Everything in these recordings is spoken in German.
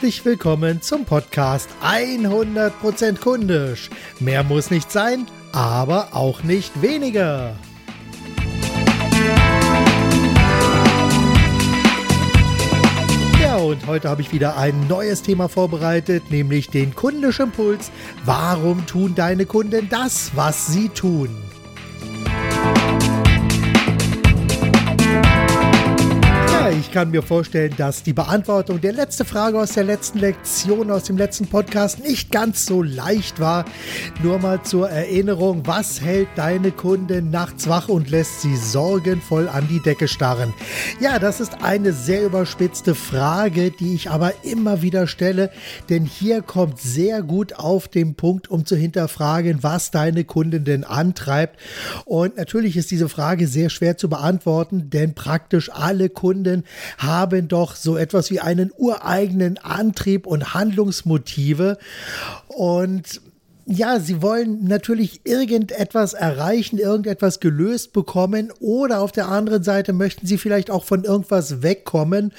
Herzlich willkommen zum Podcast 100% kundisch. Mehr muss nicht sein, aber auch nicht weniger. Ja, und heute habe ich wieder ein neues Thema vorbereitet, nämlich den kundischen Impuls. Warum tun deine Kunden das, was sie tun? Ich kann mir vorstellen, dass die Beantwortung der letzten Frage aus der letzten Lektion, aus dem letzten Podcast nicht ganz so leicht war. Nur mal zur Erinnerung, was hält deine Kunden nachts wach und lässt sie sorgenvoll an die Decke starren? Ja, das ist eine sehr überspitzte Frage, die ich aber immer wieder stelle, denn hier kommt sehr gut auf den Punkt, um zu hinterfragen, was deine Kunden denn antreibt. Und natürlich ist diese Frage sehr schwer zu beantworten, denn praktisch alle Kunden haben doch so etwas wie einen ureigenen Antrieb und Handlungsmotive. Und ja, sie wollen natürlich irgendetwas erreichen, irgendetwas gelöst bekommen oder auf der anderen Seite möchten sie vielleicht auch von irgendwas wegkommen.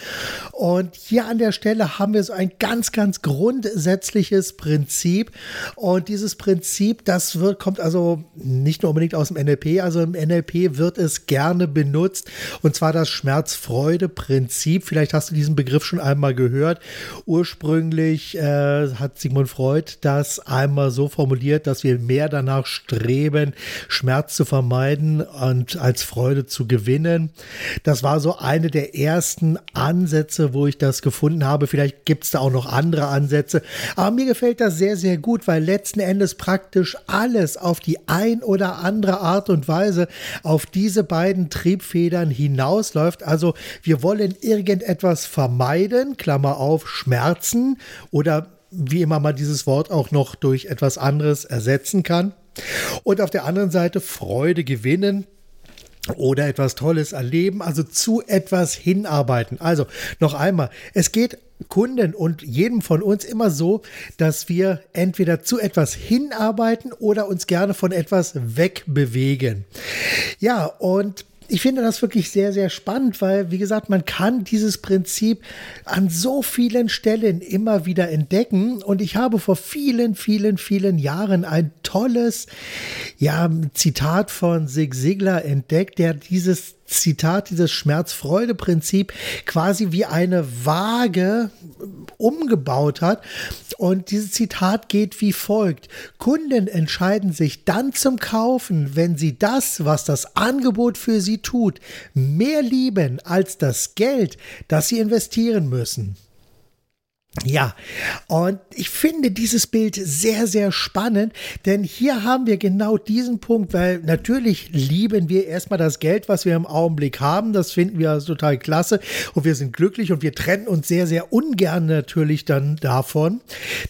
Und hier an der Stelle haben wir so ein ganz, ganz grundsätzliches Prinzip. Und dieses Prinzip, das wird, kommt also nicht nur unbedingt aus dem NLP, also im NLP wird es gerne benutzt. Und zwar das Schmerzfreude-Prinzip. Vielleicht hast du diesen Begriff schon einmal gehört. Ursprünglich äh, hat Sigmund Freud das einmal so formuliert, dass wir mehr danach streben, Schmerz zu vermeiden und als Freude zu gewinnen. Das war so eine der ersten Ansätze, wo ich das gefunden habe. Vielleicht gibt es da auch noch andere Ansätze. Aber mir gefällt das sehr, sehr gut, weil letzten Endes praktisch alles auf die ein oder andere Art und Weise auf diese beiden Triebfedern hinausläuft. Also wir wollen irgendetwas vermeiden, Klammer auf, Schmerzen oder wie immer man dieses Wort auch noch durch etwas anderes ersetzen kann. Und auf der anderen Seite Freude gewinnen, oder etwas Tolles erleben, also zu etwas hinarbeiten. Also noch einmal, es geht Kunden und jedem von uns immer so, dass wir entweder zu etwas hinarbeiten oder uns gerne von etwas wegbewegen. Ja, und ich finde das wirklich sehr, sehr spannend, weil, wie gesagt, man kann dieses Prinzip an so vielen Stellen immer wieder entdecken. Und ich habe vor vielen, vielen, vielen Jahren ein tolles, ja, Zitat von Sig Ziglar entdeckt, der dieses Zitat, dieses Schmerz-Freude-Prinzip quasi wie eine Waage umgebaut hat. Und dieses Zitat geht wie folgt. Kunden entscheiden sich dann zum Kaufen, wenn sie das, was das Angebot für sie tut, mehr lieben als das Geld, das sie investieren müssen. Ja, und ich finde dieses Bild sehr, sehr spannend, denn hier haben wir genau diesen Punkt, weil natürlich lieben wir erstmal das Geld, was wir im Augenblick haben. Das finden wir total klasse und wir sind glücklich und wir trennen uns sehr, sehr ungern natürlich dann davon,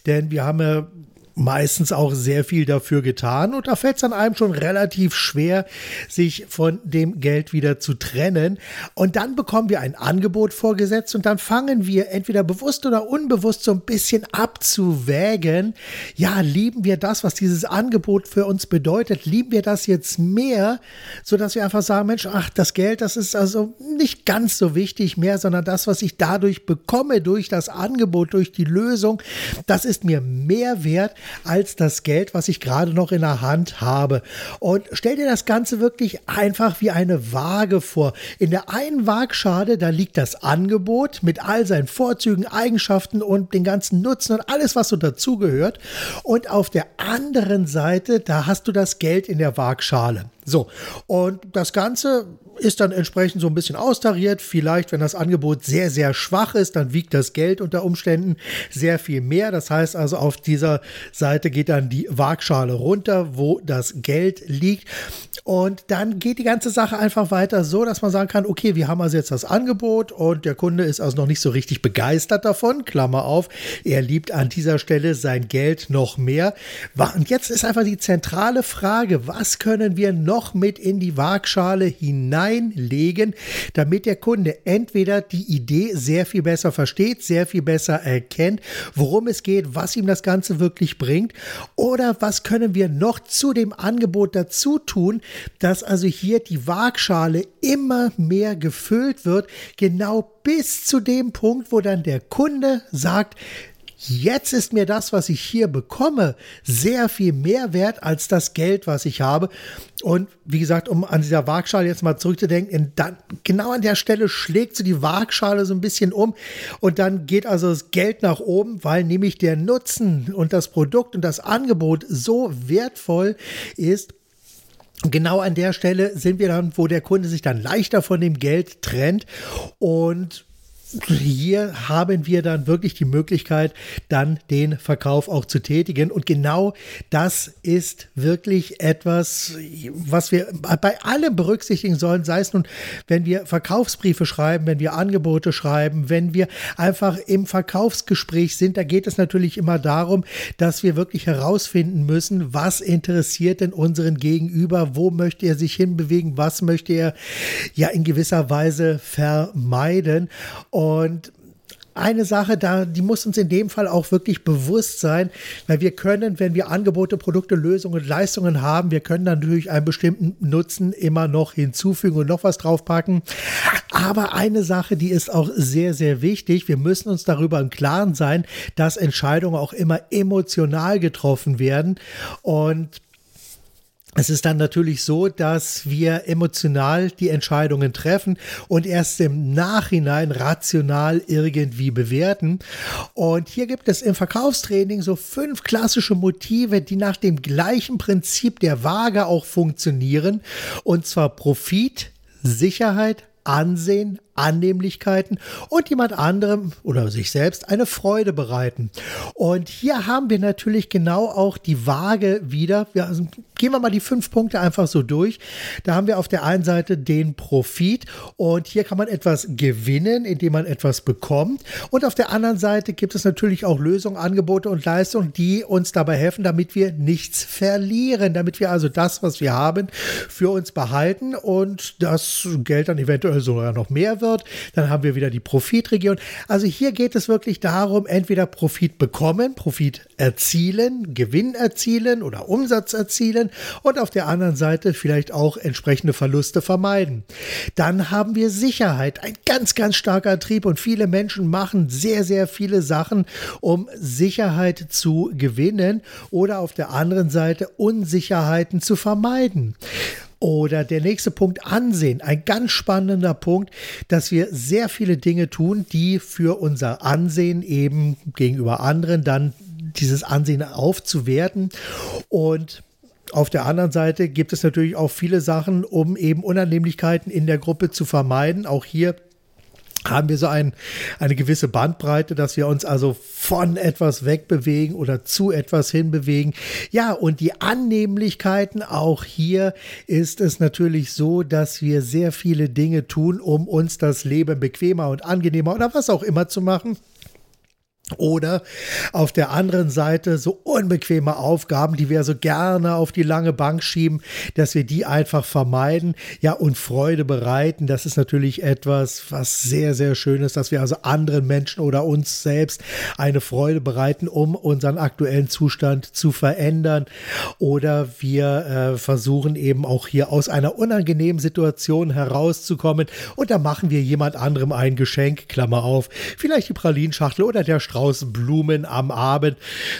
denn wir haben ja meistens auch sehr viel dafür getan und da fällt es dann einem schon relativ schwer, sich von dem Geld wieder zu trennen. Und dann bekommen wir ein Angebot vorgesetzt und dann fangen wir entweder bewusst oder unbewusst so ein bisschen abzuwägen. Ja, lieben wir das, was dieses Angebot für uns bedeutet? Lieben wir das jetzt mehr, sodass wir einfach sagen, Mensch, ach, das Geld, das ist also nicht ganz so wichtig mehr, sondern das, was ich dadurch bekomme, durch das Angebot, durch die Lösung, das ist mir mehr wert, als das Geld, was ich gerade noch in der Hand habe. Und stell dir das Ganze wirklich einfach wie eine Waage vor. In der einen Waagschale, da liegt das Angebot mit all seinen Vorzügen, Eigenschaften und den ganzen Nutzen und alles, was so dazugehört. Und auf der anderen Seite, da hast du das Geld in der Waagschale. So, und das Ganze ist dann entsprechend so ein bisschen austariert. Vielleicht, wenn das Angebot sehr, sehr schwach ist, dann wiegt das Geld unter Umständen sehr viel mehr. Das heißt also, auf dieser Seite geht dann die Waagschale runter, wo das Geld liegt. Und dann geht die ganze Sache einfach weiter so, dass man sagen kann, okay, wir haben also jetzt das Angebot und der Kunde ist also noch nicht so richtig begeistert davon. Klammer auf, er liebt an dieser Stelle sein Geld noch mehr. Und jetzt ist einfach die zentrale Frage, was können wir noch noch mit in die Waagschale hineinlegen, damit der Kunde entweder die Idee sehr viel besser versteht, sehr viel besser erkennt, worum es geht, was ihm das Ganze wirklich bringt oder was können wir noch zu dem Angebot dazu tun, dass also hier die Waagschale immer mehr gefüllt wird, genau bis zu dem Punkt, wo dann der Kunde sagt, Jetzt ist mir das, was ich hier bekomme, sehr viel mehr wert als das Geld, was ich habe. Und wie gesagt, um an dieser Waagschale jetzt mal zurückzudenken, dann, genau an der Stelle schlägt sie die Waagschale so ein bisschen um. Und dann geht also das Geld nach oben, weil nämlich der Nutzen und das Produkt und das Angebot so wertvoll ist, Genau an der Stelle sind wir dann, wo der Kunde sich dann leichter von dem Geld trennt. Und hier haben wir dann wirklich die Möglichkeit, dann den Verkauf auch zu tätigen. Und genau das ist wirklich etwas, was wir bei allem berücksichtigen sollen, sei es nun, wenn wir Verkaufsbriefe schreiben, wenn wir Angebote schreiben, wenn wir einfach im Verkaufsgespräch sind. Da geht es natürlich immer darum, dass wir wirklich herausfinden müssen, was interessiert denn unseren Gegenüber, wo möchte er sich hinbewegen, was möchte er ja in gewisser Weise vermeiden. Eine Sache da, die muss uns in dem Fall auch wirklich bewusst sein, weil wir können, wenn wir Angebote, Produkte, Lösungen, Leistungen haben, wir können dann natürlich einen bestimmten Nutzen immer noch hinzufügen und noch was draufpacken. Aber eine Sache, die ist auch sehr, sehr wichtig. Wir müssen uns darüber im Klaren sein, dass Entscheidungen auch immer emotional getroffen werden und es ist dann natürlich so, dass wir emotional die Entscheidungen treffen und erst im Nachhinein rational irgendwie bewerten. Und hier gibt es im Verkaufstraining so fünf klassische Motive, die nach dem gleichen Prinzip der Waage auch funktionieren. Und zwar Profit, Sicherheit, Ansehen, Annehmlichkeiten und jemand anderem oder sich selbst eine Freude bereiten. Und hier haben wir natürlich genau auch die Waage wieder. Wir, also gehen wir mal die fünf Punkte einfach so durch. Da haben wir auf der einen Seite den Profit und hier kann man etwas gewinnen, indem man etwas bekommt. Und auf der anderen Seite gibt es natürlich auch Lösungen, Angebote und Leistungen, die uns dabei helfen, damit wir nichts verlieren, damit wir also das, was wir haben, für uns behalten und das Geld dann eventuell sogar noch mehr wird, dann haben wir wieder die Profitregion. Also hier geht es wirklich darum, entweder Profit bekommen, Profit erzielen, Gewinn erzielen oder Umsatz erzielen und auf der anderen Seite vielleicht auch entsprechende Verluste vermeiden. Dann haben wir Sicherheit, ein ganz, ganz starker Trieb und viele Menschen machen sehr, sehr viele Sachen, um Sicherheit zu gewinnen oder auf der anderen Seite Unsicherheiten zu vermeiden. Oder der nächste Punkt, Ansehen. Ein ganz spannender Punkt, dass wir sehr viele Dinge tun, die für unser Ansehen eben gegenüber anderen dann dieses Ansehen aufzuwerten. Und auf der anderen Seite gibt es natürlich auch viele Sachen, um eben Unannehmlichkeiten in der Gruppe zu vermeiden. Auch hier haben wir so ein, eine gewisse Bandbreite, dass wir uns also von etwas wegbewegen oder zu etwas hinbewegen. Ja, und die Annehmlichkeiten, auch hier ist es natürlich so, dass wir sehr viele Dinge tun, um uns das Leben bequemer und angenehmer oder was auch immer zu machen. Oder auf der anderen Seite so unbequeme Aufgaben, die wir so gerne auf die lange Bank schieben, dass wir die einfach vermeiden, ja, und Freude bereiten. Das ist natürlich etwas, was sehr, sehr schön ist, dass wir also anderen Menschen oder uns selbst eine Freude bereiten, um unseren aktuellen Zustand zu verändern. Oder wir äh, versuchen eben auch hier aus einer unangenehmen Situation herauszukommen und da machen wir jemand anderem ein Geschenk, Klammer auf, vielleicht die Pralinschachtel oder der Strauß Strauß Blumen am Abend,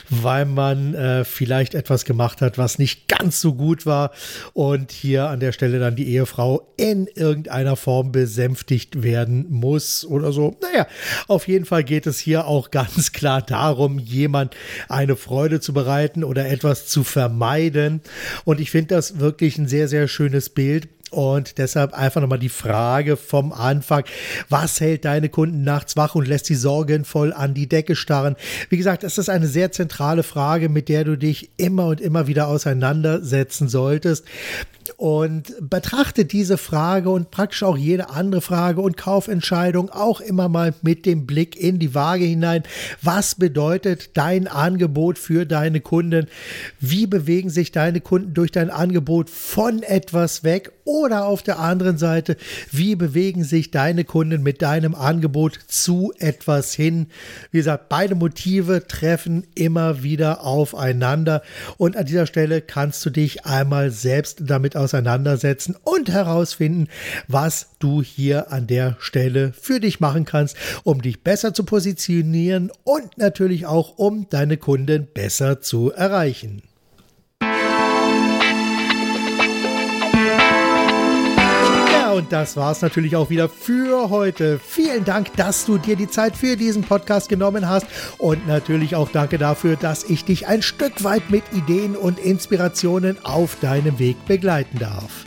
weil man äh, vielleicht etwas gemacht hat, was nicht ganz so gut war und hier an der Stelle dann die Ehefrau in irgendeiner Form besänftigt werden muss oder so. Naja, auf jeden Fall geht es hier auch ganz klar darum, jemand eine Freude zu bereiten oder etwas zu vermeiden. Und ich finde das wirklich ein sehr, sehr schönes Bild Und deshalb einfach nochmal die Frage vom Anfang. Was hält deine Kunden nachts wach und lässt sie sorgenvoll an die Decke starren? Wie gesagt, das ist eine sehr zentrale Frage, mit der du dich immer und immer wieder auseinandersetzen solltest und betrachte diese Frage und praktisch auch jede andere Frage und Kaufentscheidung auch immer mal mit dem Blick in die Waage hinein. Was bedeutet dein Angebot für deine Kunden? Wie bewegen sich deine Kunden durch dein Angebot von etwas weg oder auf der anderen Seite, wie bewegen sich deine Kunden mit deinem Angebot zu etwas hin? Wie gesagt, beide Motive treffen immer wieder aufeinander und an dieser Stelle kannst du dich einmal selbst damit auseinandersetzen und herausfinden, was du hier an der Stelle für dich machen kannst, um dich besser zu positionieren und natürlich auch um deine Kunden besser zu erreichen. Das war es natürlich auch wieder für heute. Vielen Dank, dass du dir die Zeit für diesen Podcast genommen hast und natürlich auch danke dafür, dass ich dich ein Stück weit mit Ideen und Inspirationen auf deinem Weg begleiten darf.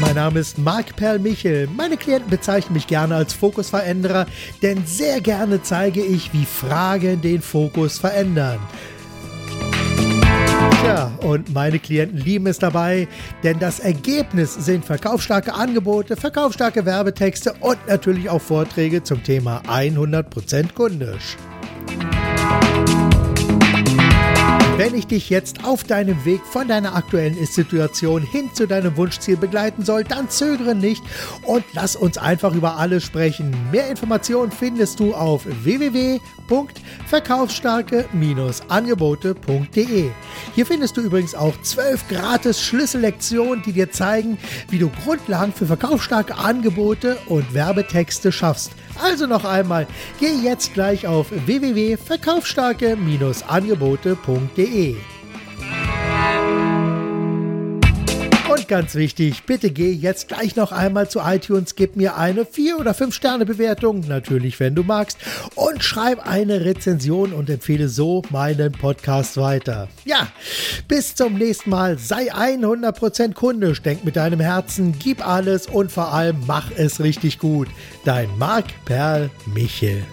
Mein Name ist Marc Perl Michel. Meine Klienten bezeichnen mich gerne als Fokusveränderer, denn sehr gerne zeige ich, wie Fragen den Fokus verändern. Tja, und meine Klienten lieben es dabei, denn das Ergebnis sind verkaufsstarke Angebote, verkaufsstarke Werbetexte und natürlich auch Vorträge zum Thema 100% kundisch. Wenn ich dich jetzt auf deinem Weg von deiner aktuellen Ist-Situation hin zu deinem Wunschziel begleiten soll, dann zögere nicht und lass uns einfach über alles sprechen. Mehr Informationen findest du auf www.verkaufsstarke-angebote.de. Hier findest du übrigens auch zwölf gratis Schlüssellektionen, die dir zeigen, wie du Grundlagen für verkaufsstarke Angebote und Werbetexte schaffst. Also noch einmal, geh jetzt gleich auf www.verkaufsstarke-angebote.de. ganz wichtig, bitte geh jetzt gleich noch einmal zu iTunes, gib mir eine 4 oder 5 Sterne Bewertung, natürlich wenn du magst, und schreib eine Rezension und empfehle so meinen Podcast weiter. Ja, bis zum nächsten Mal, sei 100% kundisch, denk mit deinem Herzen, gib alles und vor allem mach es richtig gut. Dein Marc Perl Michel.